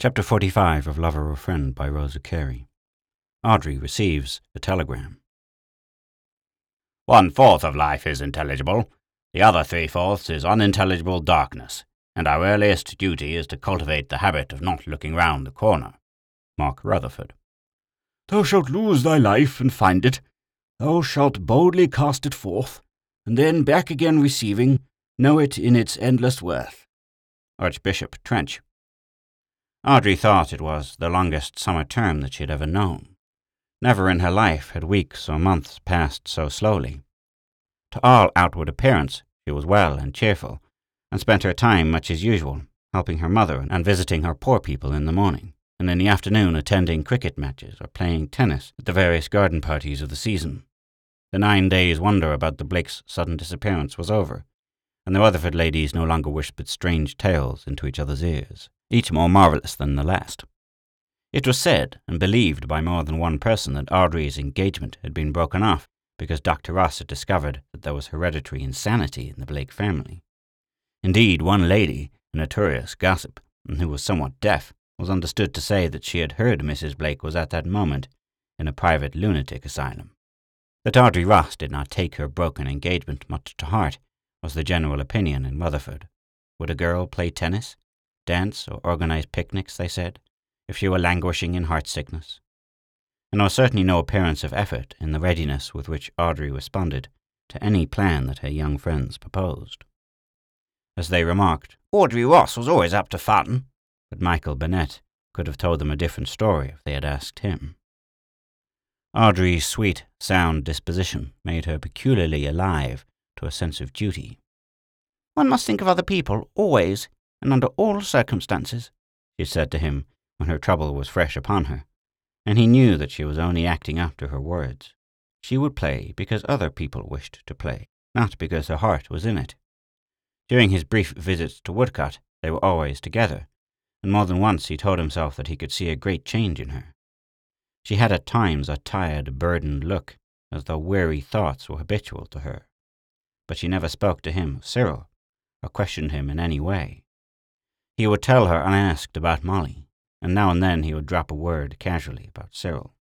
Chapter 45 of Lover or Friend by Rosa Carey. Audrey receives a telegram. One fourth of life is intelligible, the other three fourths is unintelligible darkness, and our earliest duty is to cultivate the habit of not looking round the corner. Mark Rutherford. Thou shalt lose thy life and find it. Thou shalt boldly cast it forth, and then back again receiving, know it in its endless worth. Archbishop Trench. Audrey thought it was the longest summer term that she had ever known. Never in her life had weeks or months passed so slowly. To all outward appearance, she was well and cheerful, and spent her time much as usual, helping her mother and visiting her poor people in the morning, and in the afternoon attending cricket matches or playing tennis at the various garden parties of the season. The nine days' wonder about the Blakes' sudden disappearance was over, and the Rutherford ladies no longer whispered strange tales into each other's ears each more marvellous than the last. It was said and believed by more than one person that Audrey's engagement had been broken off because Dr. Ross had discovered that there was hereditary insanity in the Blake family. Indeed, one lady, a notorious gossip, and who was somewhat deaf, was understood to say that she had heard Mrs. Blake was at that moment in a private lunatic asylum. That Audrey Ross did not take her broken engagement much to heart was the general opinion in Rutherford. Would a girl play tennis? Dance, or organize picnics, they said, if she were languishing in heart sickness. And there was certainly no appearance of effort in the readiness with which Audrey responded to any plan that her young friends proposed. As they remarked, Audrey Ross was always up to fun, but Michael Burnett could have told them a different story if they had asked him. Audrey's sweet, sound disposition made her peculiarly alive to a sense of duty. One must think of other people, always, and under all circumstances, she said to him when her trouble was fresh upon her, and he knew that she was only acting after her words. She would play because other people wished to play, not because her heart was in it. During his brief visits to Woodcote, they were always together, and more than once he told himself that he could see a great change in her. She had at times a tired, burdened look, as though weary thoughts were habitual to her. But she never spoke to him of Cyril, or questioned him in any way. He would tell her unasked about Molly, and now and then he would drop a word casually about Cyril.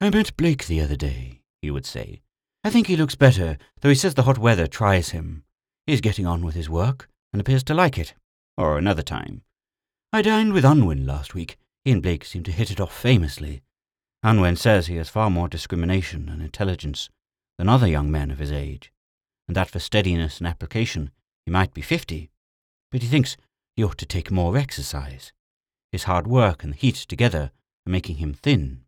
I met Blake the other day, he would say. I think he looks better, though he says the hot weather tries him. He's getting on with his work, and appears to like it. Or another time. I dined with Unwin last week. He and Blake seem to hit it off famously. Unwin says he has far more discrimination and intelligence than other young men of his age, and that for steadiness and application he might be fifty. But he thinks he ought to take more exercise. His hard work and the heat together are making him thin.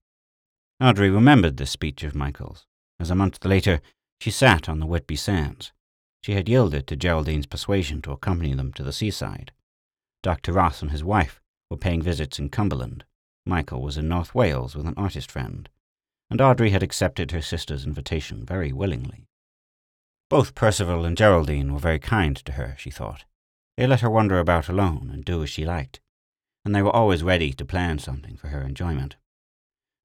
Audrey remembered this speech of Michael's, as a month later she sat on the Whitby sands. She had yielded to Geraldine's persuasion to accompany them to the seaside. Dr. Ross and his wife were paying visits in Cumberland. Michael was in North Wales with an artist friend, and Audrey had accepted her sister's invitation very willingly. Both Percival and Geraldine were very kind to her, she thought, they let her wander about alone and do as she liked, and they were always ready to plan something for her enjoyment.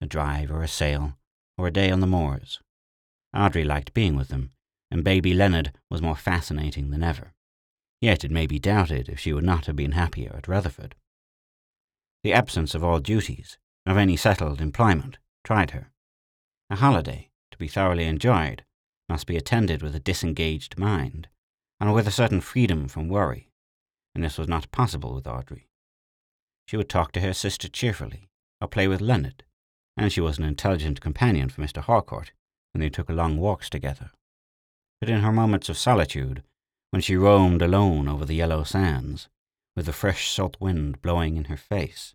A drive or a sail, or a day on the moors. Audrey liked being with them, and baby Leonard was more fascinating than ever. Yet it may be doubted if she would not have been happier at Rutherford. The absence of all duties, of any settled employment, tried her. A holiday, to be thoroughly enjoyed, must be attended with a disengaged mind, and with a certain freedom from worry and this was not possible with Audrey. She would talk to her sister cheerfully, or play with Leonard, and she was an intelligent companion for Mr. Harcourt when they took long walks together. But in her moments of solitude, when she roamed alone over the yellow sands, with the fresh salt wind blowing in her face,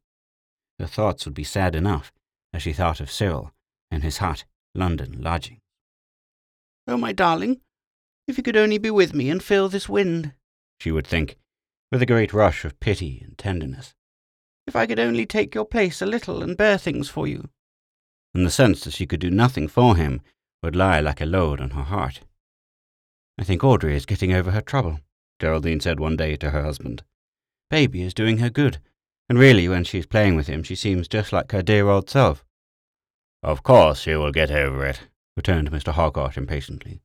her thoughts would be sad enough as she thought of Cyril and his hot London lodging. Oh, my darling, if you could only be with me and feel this wind, she would think, with a great rush of pity and tenderness. If I could only take your place a little and bear things for you. And the sense that she could do nothing for him would lie like a load on her heart. I think Audrey is getting over her trouble, Geraldine said one day to her husband. Baby is doing her good, and really when she's playing with him she seems just like her dear old self. Of course she will get over it, returned Mr. Harcourt impatiently.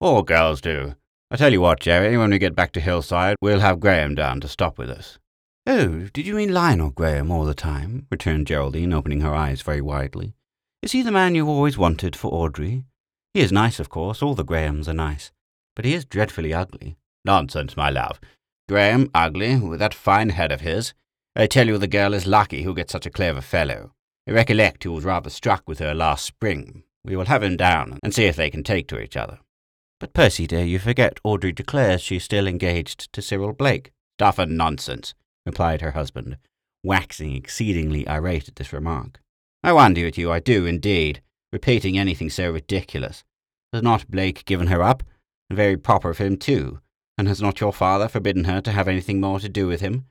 All girls do. I tell you what, Jerry, when we get back to Hillside, we'll have Graham down to stop with us. Oh, did you mean Lionel Graham all the time? returned Geraldine, opening her eyes very widely. Is he the man you've always wanted for Audrey? He is nice, of course, all the Grahams are nice, but he is dreadfully ugly. Nonsense, my love. Graham, ugly, with that fine head of his. I tell you the girl is lucky who gets such a clever fellow. I recollect he was rather struck with her last spring. We will have him down and see if they can take to each other. But Percy, dear, you forget Audrey declares she's still engaged to Cyril Blake. Stuff and nonsense, replied her husband, waxing exceedingly irate at this remark. I wonder at you, I do indeed, repeating anything so ridiculous. Has not Blake given her up? Very proper of him, too. And has not your father forbidden her to have anything more to do with him?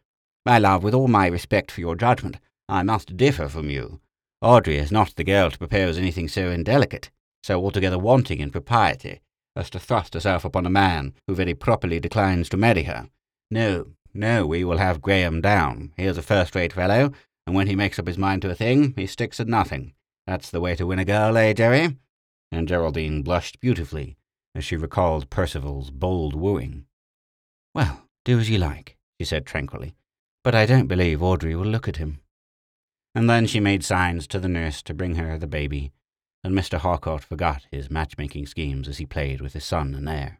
My love, with all my respect for your judgment, I must differ from you. Audrey is not the girl to propose anything so indelicate, so altogether wanting in propriety, as to thrust herself upon a man who very properly declines to marry her. No, no, we will have Graham down. He is a first-rate fellow, and when he makes up his mind to a thing, he sticks at nothing. That's the way to win a girl, eh, Jerry? And Geraldine blushed beautifully as she recalled Percival's bold wooing. Well, do as you like, she said tranquilly, but I don't believe Audrey will look at him. And then she made signs to the nurse to bring her the baby, and Mr. Harcourt forgot his matchmaking schemes as he played with his son and heir.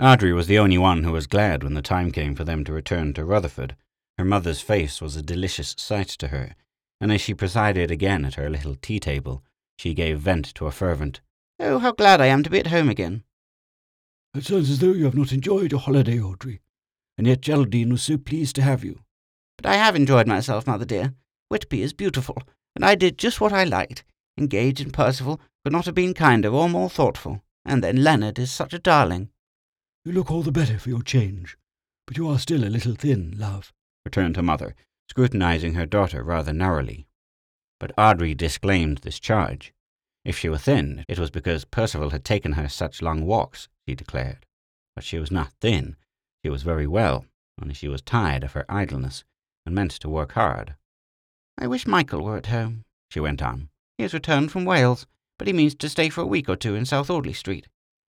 Audrey was the only one who was glad when the time came for them to return to Rutherford. Her mother's face was a delicious sight to her, and as she presided again at her little tea table, she gave vent to a fervent, Oh, how glad I am to be at home again. It sounds as though you have not enjoyed your holiday, Audrey, and yet Geraldine was so pleased to have you. But I have enjoyed myself, mother dear. Whitby is beautiful, and I did just what I liked. Engage in Percival could not have been kinder or more thoughtful, and then Leonard is such a darling. You look all the better for your change, but you are still a little thin, love, returned her mother, scrutinizing her daughter rather narrowly. But Audrey disclaimed this charge. If she were thin, it was because Percival had taken her such long walks, she declared. But she was not thin. She was very well, only she was tired of her idleness, and meant to work hard. I wish Michael were at home, she went on. He has returned from Wales, but he means to stay for a week or two in South Audley Street.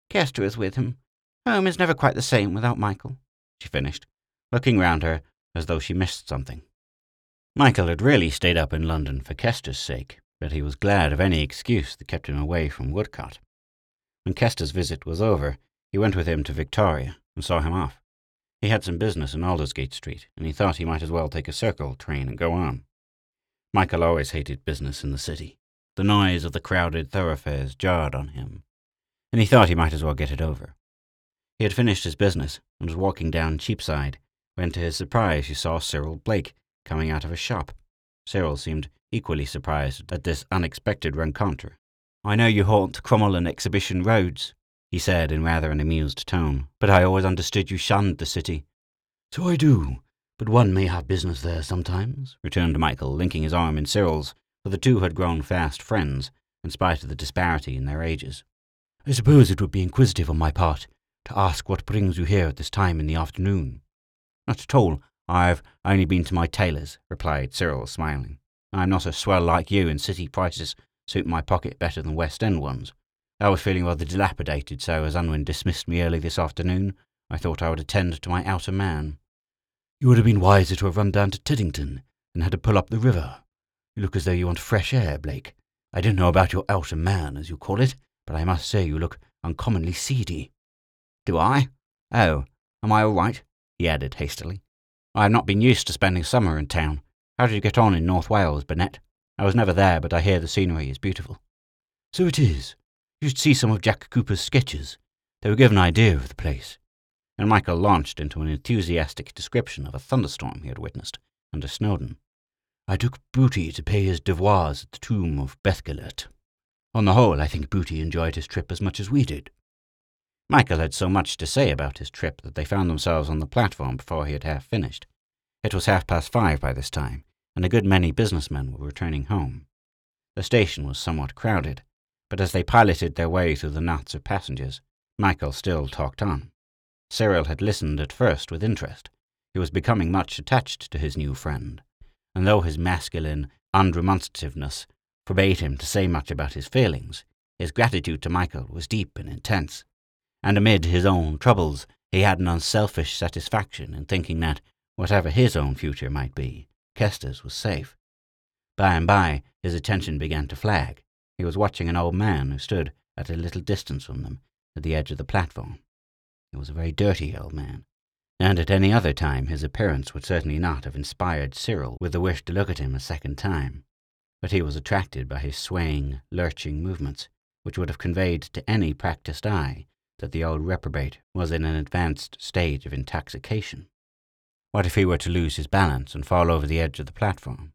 Kester is with him. Home is never quite the same without Michael, she finished, looking round her as though she missed something. Michael had really stayed up in London for Kester's sake, but he was glad of any excuse that kept him away from Woodcote. When Kester's visit was over, he went with him to Victoria and saw him off. He had some business in Aldersgate Street, and he thought he might as well take a circle train and go on. Michael always hated business in the city. The noise of the crowded thoroughfares jarred on him, and he thought he might as well get it over. He had finished his business and was walking down Cheapside when to his surprise he saw Cyril Blake coming out of a shop. Cyril seemed equally surprised at this unexpected rencontre. I know you haunt Cromwell and Exhibition Roads, he said in rather an amused tone, but I always understood you shunned the city. So I do, but one may have business there sometimes, returned Michael, linking his arm in Cyril's, for the two had grown fast friends, in spite of the disparity in their ages. I suppose it would be inquisitive on my part to ask what brings you here at this time in the afternoon. Not at all. I've only been to my tailor's, replied Cyril, smiling. I'm not a swell like you, and city prices suit my pocket better than West End ones. I was feeling rather dilapidated, so as Unwin dismissed me early this afternoon, I thought I would attend to my outer man. You would have been wiser to have run down to Teddington and had to pull up the river. You look as though you want fresh air, Blake. I don't know about your outer man, as you call it, but I must say you look uncommonly seedy. Do I? Oh, am I all right? he added hastily. I have not been used to spending summer in town. How did you get on in North Wales, Burnett? I was never there, but I hear the scenery is beautiful. So it is. You should see some of Jack Cooper's sketches. They will give an idea of the place. And Michael launched into an enthusiastic description of a thunderstorm he had witnessed under Snowdon. I took Booty to pay his devoirs at the tomb of Bethgelert. On the whole, I think Booty enjoyed his trip as much as we did. Michael had so much to say about his trip that they found themselves on the platform before he had half finished. It was half past five by this time, and a good many businessmen were returning home. The station was somewhat crowded, but as they piloted their way through the knots of passengers, Michael still talked on. Cyril had listened at first with interest. He was becoming much attached to his new friend, and though his masculine undemonstrativeness forbade him to say much about his feelings, his gratitude to Michael was deep and intense. And amid his own troubles, he had an unselfish satisfaction in thinking that, whatever his own future might be, Kester's was safe. By and by, his attention began to flag. He was watching an old man who stood at a little distance from them, at the edge of the platform. He was a very dirty old man, and at any other time his appearance would certainly not have inspired Cyril with the wish to look at him a second time. But he was attracted by his swaying, lurching movements, which would have conveyed to any practised eye that the old reprobate was in an advanced stage of intoxication. What if he were to lose his balance and fall over the edge of the platform?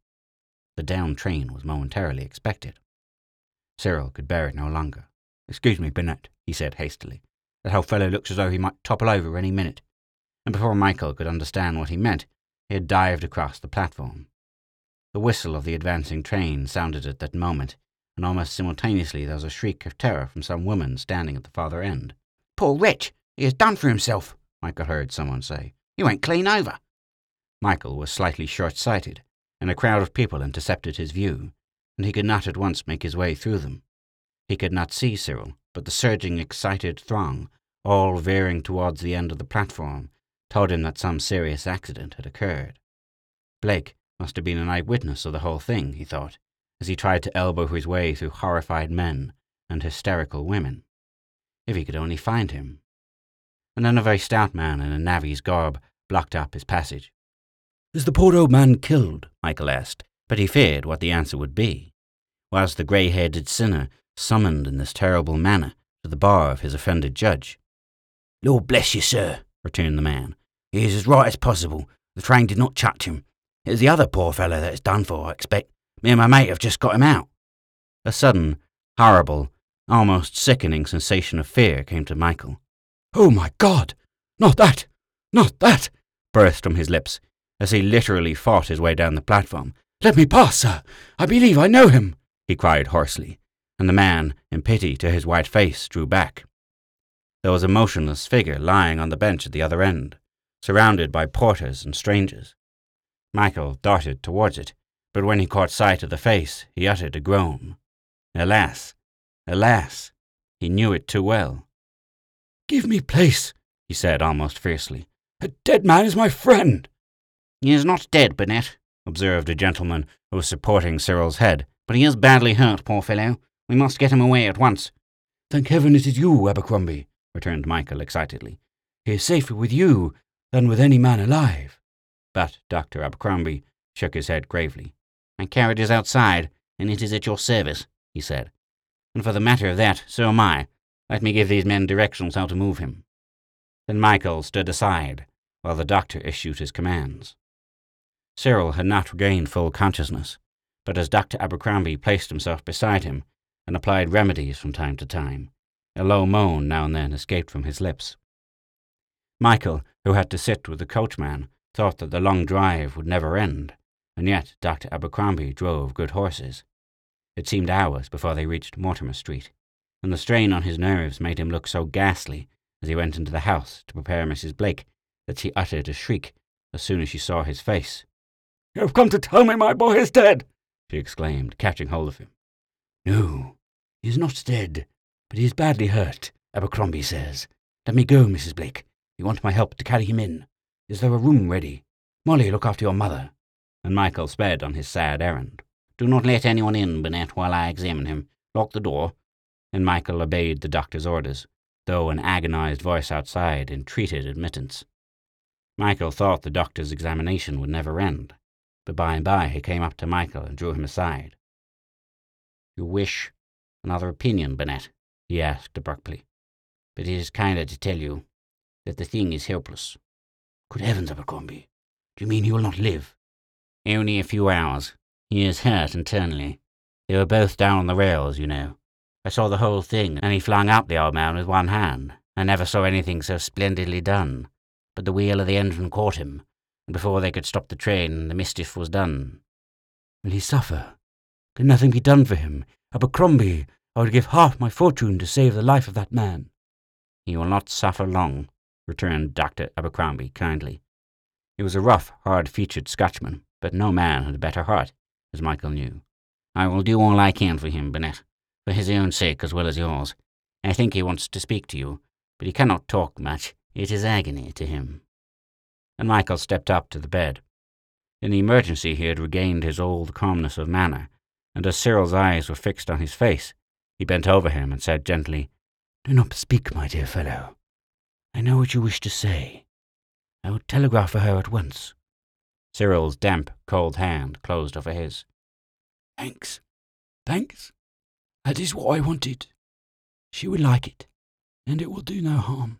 The down train was momentarily expected. Cyril could bear it no longer. Excuse me, Burnett, he said hastily. That old fellow looks as though he might topple over any minute. And before Michael could understand what he meant, he had dived across the platform. The whistle of the advancing train sounded at that moment, and almost simultaneously there was a shriek of terror from some woman standing at the farther end. Poor wretch! He has done for himself, Michael heard someone say. He went clean over. Michael was slightly short sighted, and a crowd of people intercepted his view, and he could not at once make his way through them. He could not see Cyril, but the surging, excited throng, all veering towards the end of the platform, told him that some serious accident had occurred. Blake must have been an eyewitness of the whole thing, he thought, as he tried to elbow his way through horrified men and hysterical women. If he could only find him. And then a very stout man in a navvy's garb blocked up his passage. Is the poor old man killed? Michael asked, but he feared what the answer would be. Was the grey-headed sinner summoned in this terrible manner to the bar of his offended judge? Lord bless you, sir, returned the man. He is as right as possible. The train did not touch him. It is the other poor fellow that is done for, I expect. Me and my mate have just got him out. A sudden, horrible, almost sickening sensation of fear came to Michael. Oh my God! Not that! Not that! burst from his lips as he literally fought his way down the platform. Let me pass, sir! I believe I know him! he cried hoarsely, and the man, in pity to his white face, drew back. There was a motionless figure lying on the bench at the other end, surrounded by porters and strangers. Michael darted towards it, but when he caught sight of the face, he uttered a groan. Alas! Alas! He knew it too well. Give me place, he said almost fiercely. A dead man is my friend. He is not dead, Burnett, observed a gentleman who was supporting Cyril's head, but he is badly hurt, poor fellow. We must get him away at once. Thank heaven it is you, Abercrombie, returned Michael excitedly. He is safe with you than with any man alive. But Dr. Abercrombie shook his head gravely. My carriage is outside, and it is at your service, he said. And for the matter of that, so am I. Let me give these men directions how to move him. Then Michael stood aside, while the doctor issued his commands. Cyril had not regained full consciousness, but as Dr. Abercrombie placed himself beside him and applied remedies from time to time, a low moan now and then escaped from his lips. Michael, who had to sit with the coachman, thought that the long drive would never end, and yet Dr. Abercrombie drove good horses. It seemed hours before they reached Mortimer Street, and the strain on his nerves made him look so ghastly as he went into the house to prepare Mrs. Blake that she uttered a shriek as soon as she saw his face. You have come to tell me my boy is dead, she exclaimed, catching hold of him. No, he is not dead, but he is badly hurt, Abercrombie says. Let me go, Mrs. Blake. You want my help to carry him in. Is there a room ready? Molly, look after your mother. And Michael sped on his sad errand. Do not let anyone in, Burnett, while I examine him. Lock the door. And Michael obeyed the doctor's orders, though an agonized voice outside entreated admittance. Michael thought the doctor's examination would never end, but by and by he came up to Michael and drew him aside. You wish another opinion, Burnett? he asked abruptly. But it is kinder to tell you that the thing is helpless. Good heavens, Abercrombie! Do you mean he will not live? Only a few hours. He is hurt internally. They were both down on the rails, you know. I saw the whole thing, and he flung up the old man with one hand. I never saw anything so splendidly done. But the wheel of the engine caught him, and before they could stop the train, the mischief was done. Will he suffer? Can nothing be done for him? Abercrombie, I would give half my fortune to save the life of that man. He will not suffer long, returned Dr. Abercrombie kindly. He was a rough, hard-featured Scotchman, but no man had a better heart as Michael knew. I will do all I can for him, Burnett, for his own sake as well as yours. I think he wants to speak to you, but he cannot talk much. It is agony to him. and Michael stepped up to the bed. In the emergency, he had regained his old calmness of manner, and as Cyril's eyes were fixed on his face, he bent over him and said gently, Do not speak, my dear fellow. I know what you wish to say. I will telegraph for her at once. Cyril's damp, cold hand closed over his. Thanks. Thanks. That is what I wanted. She would like it, and it will do no harm.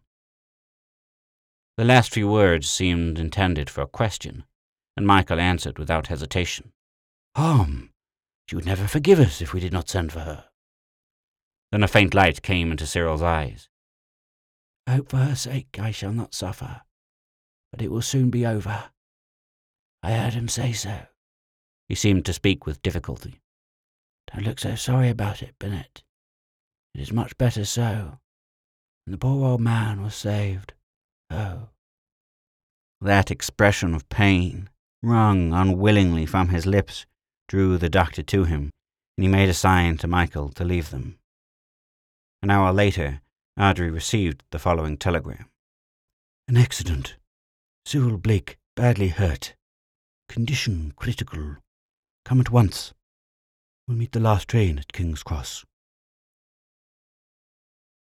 The last few words seemed intended for a question, and Michael answered without hesitation. Harm? She would never forgive us if we did not send for her. Then a faint light came into Cyril's eyes. I hope for her sake I shall not suffer, but it will soon be over. I heard him say so. He seemed to speak with difficulty. Don't look so sorry about it, Burnett. It is much better so. And the poor old man was saved. Oh. That expression of pain, wrung unwillingly from his lips, drew the doctor to him, and he made a sign to Michael to leave them. An hour later, Audrey received the following telegram. An accident. Cyril Blake badly hurt. Condition critical. Come at once. We'll meet the last train at King's Cross.